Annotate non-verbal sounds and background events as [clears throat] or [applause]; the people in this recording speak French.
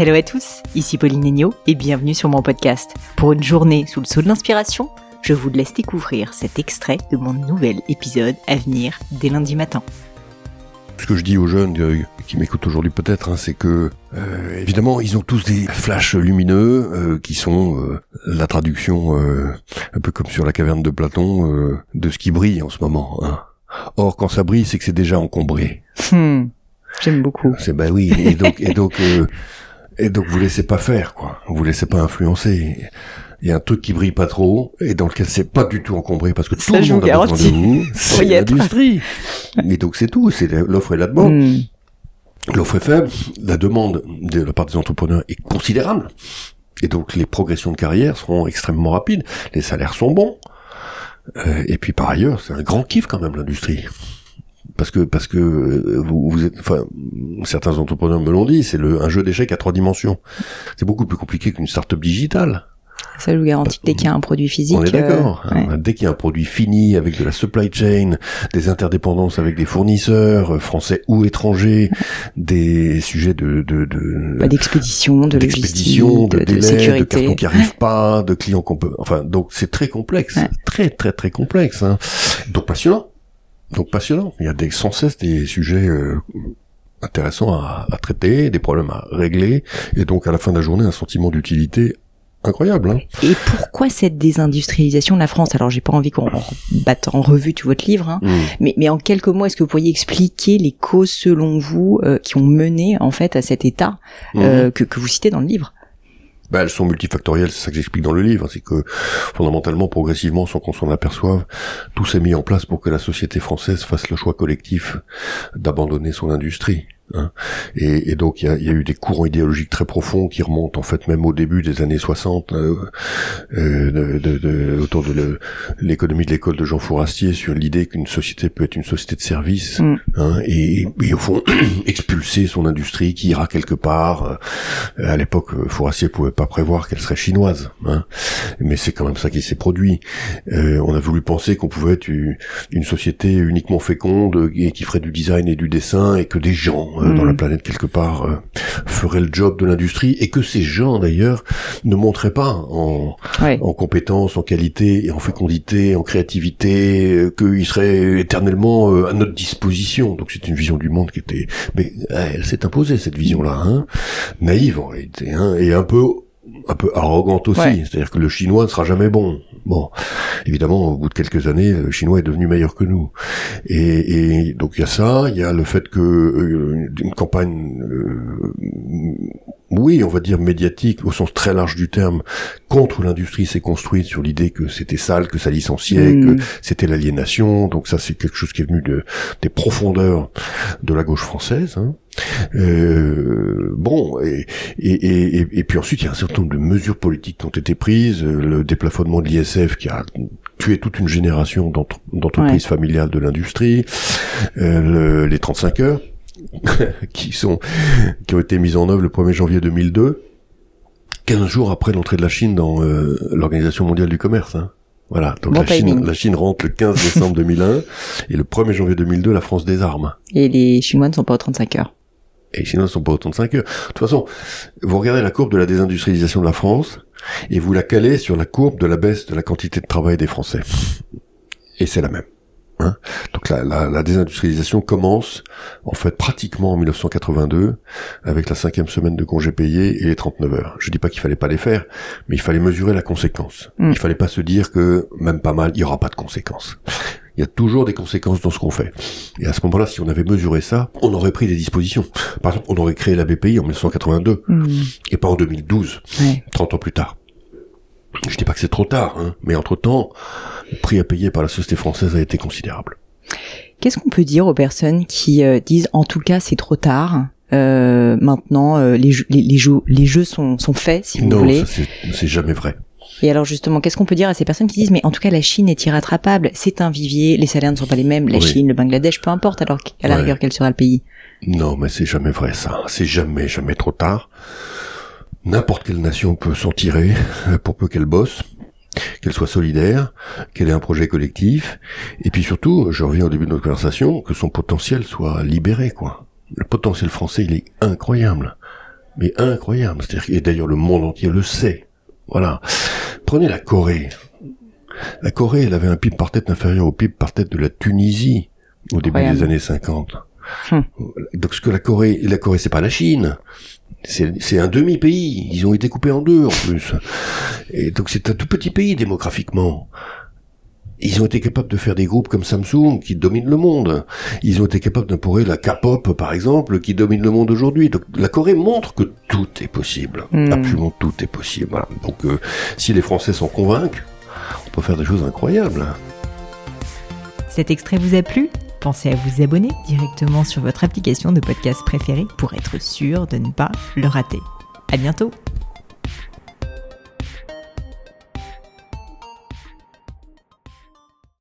Hello à tous, ici Pauline Agneau et bienvenue sur mon podcast. Pour une journée sous le sceau de l'inspiration, je vous laisse découvrir cet extrait de mon nouvel épisode à venir dès lundi matin. Ce que je dis aux jeunes euh, qui m'écoutent aujourd'hui peut-être, hein, c'est que euh, évidemment ils ont tous des flashs lumineux euh, qui sont la traduction un peu comme sur la caverne de Platon de ce qui brille en ce moment. Hein. Or quand ça brille, c'est que c'est déjà encombré. Hmm, J'aime beaucoup. C'est bah oui, et donc et donc et donc vous laissez pas faire quoi, vous laissez pas influencer il y a un truc qui brille pas trop et dans lequel c'est pas du tout encombré parce que tout le monde a besoin de vous. [laughs] C'est l'industrie. et donc c'est tout, c'est l'offre et la demande. Hmm. L'offre est faible, la demande de la part des entrepreneurs est considérable. Et donc les progressions de carrière seront extrêmement rapides, les salaires sont bons. Euh, et puis par ailleurs, c'est un grand kiff quand même l'industrie. Parce que parce que euh, vous, vous êtes, enfin, certains entrepreneurs me l'ont dit, c'est le un jeu d'échecs à trois dimensions. C'est beaucoup plus compliqué qu'une start-up digitale. Ça, je vous garantis, dès qu'il y a un produit physique. On est d'accord. Euh, hein. Dès qu'il y a un produit fini, avec de la supply chain, des interdépendances avec des fournisseurs, euh, français ou étrangers, des sujets de... de, de bah, d'expédition, de logistique, de, de, délai, sécurité. de cartons qui arrivent pas, de clients qu'on peut... Enfin, donc c'est très complexe. Très, très, très complexe. Hein. Donc passionnant. Donc passionnant. Il y a des, sans cesse des sujets... Euh, intéressants à, à, traiter, des problèmes à régler, et donc à la fin de la journée un sentiment d'utilité incroyable. Hein. Et pourquoi cette désindustrialisation de la France? Alors, j'ai pas envie qu'on batte en revue tout votre livre, hein, mm. mais, mais en quelques mots, est-ce que vous pourriez expliquer les causes, selon vous, euh, qui ont mené en fait à cet état euh, mm. que, que vous citez dans le livre? Bah, elles sont multifactorielles, c'est ça que j'explique dans le livre, c'est que fondamentalement, progressivement, sans qu'on s'en aperçoive, tout s'est mis en place pour que la société française fasse le choix collectif d'abandonner son industrie. Hein. Et, et, donc il y a, y a, eu des courants idéologiques très profonds qui remontent en fait même au début des années 60 euh, euh, de, de, autour de l'économie de l'école de Jean Fourastier sur l'idée qu'une société peut être une société de service mm. hein, et, et, au fond [clears throat] expulser son industrie qui ira quelque part. Euh, à l'époque, Fourastier pouvait pas prévoir qu'elle serait chinoise, hein, mais c'est quand même ça qui s'est produit. Euh, on a voulu penser qu'on pouvait être une, une société uniquement féconde et qui ferait du design et du dessin et que des gens euh, dans la mm. planète quelque part euh, ferait le job de l'industrie et que ces gens d'ailleurs ne montraient pas en, en compétences, en qualité et en fécondité, en créativité, euh, qu'ils seraient éternellement à notre disposition. Donc c'est une vision du monde qui était, mais elle s'est imposée cette vision-là, hein, naïve en réalité, hein, et un peu un peu arrogante aussi, c'est-à-dire que le chinois ne sera jamais bon. Bon, évidemment, au bout de quelques années, le chinois est devenu meilleur que nous. Et, et donc il y a ça, il y a le fait que euh, une campagne euh, oui, on va dire médiatique au sens très large du terme, contre l'industrie s'est construite sur l'idée que c'était sale, que ça licenciait, que mm. c'était l'aliénation. Donc ça, c'est quelque chose qui est venu de, des profondeurs de la gauche française. Hein. Euh, bon, et, et, et, puis ensuite, il y a un certain nombre de mesures politiques qui ont été prises, le déplafonnement de l'ISF qui a tué toute une génération d'entreprises familiales de l'industrie, euh, les 35 heures [laughs] qui sont qui ont été mises en œuvre le 1er janvier 2002, 15 jours après l'entrée de la Chine dans euh, l'Organisation mondiale du commerce. Hein. Voilà, donc la, Chine, la Chine rentre le 15 décembre 2001 et le 1er janvier 2002, la France désarme. Et les Chinois ne sont pas aux 35 heures. Et les Chinois ne sont pas aux 35 heures. De toute façon, vous regardez la courbe de la désindustrialisation de la France et vous la calez sur la courbe de la baisse de la quantité de travail des Français. Et c'est la même. Hein Donc la, la, la, désindustrialisation commence en fait pratiquement en 1982 avec la cinquième semaine de congés payés et les 39 heures. Je dis pas qu'il fallait pas les faire, mais il fallait mesurer la conséquence. Mm. Il fallait pas se dire que même pas mal, il y aura pas de conséquences. Il y a toujours des conséquences dans ce qu'on fait. Et à ce moment-là, si on avait mesuré ça, on aurait pris des dispositions. Par exemple, on aurait créé la BPI en 1982 mm. et pas en 2012, 30 ans plus tard. Je dis pas que c'est trop tard, hein, mais entre-temps, le prix à payer par la société française a été considérable. Qu'est-ce qu'on peut dire aux personnes qui euh, disent en tout cas c'est trop tard euh, maintenant euh, les, jeux, les, jeux, les jeux sont, sont faits si vous voulez. Non, c'est jamais vrai. Et alors justement, qu'est-ce qu'on peut dire à ces personnes qui disent mais en tout cas la Chine est irrattrapable, c'est un vivier, les salaires ne sont pas les mêmes, la Chine, le Bangladesh, peu importe alors à la rigueur quel sera le pays? Non, mais c'est jamais vrai ça. C'est jamais jamais trop tard. N'importe quelle nation peut s'en tirer [laughs] pour peu qu'elle bosse qu'elle soit solidaire, qu'elle ait un projet collectif, et puis surtout, je reviens au début de notre conversation, que son potentiel soit libéré, quoi. Le potentiel français, il est incroyable. mais incroyable. C'est-à-dire, et d'ailleurs le monde entier le sait. Voilà. Prenez la Corée. La Corée, elle avait un PIB par tête inférieur au PIB par tête de la Tunisie au début des années 50. Hum. Donc ce que la Corée, la Corée, c'est pas la Chine. C'est un demi-pays. Ils ont été coupés en deux en plus. Et donc c'est un tout petit pays démographiquement. Ils ont été capables de faire des groupes comme Samsung qui dominent le monde. Ils ont été capables d'imposer la K-pop, par exemple, qui domine le monde aujourd'hui. Donc la Corée montre que tout est possible. Hmm. Absolument tout est possible. Donc euh, si les Français s'en convainquent, on peut faire des choses incroyables. Cet extrait vous a plu? Pensez à vous abonner directement sur votre application de podcast préférée pour être sûr de ne pas le rater. À bientôt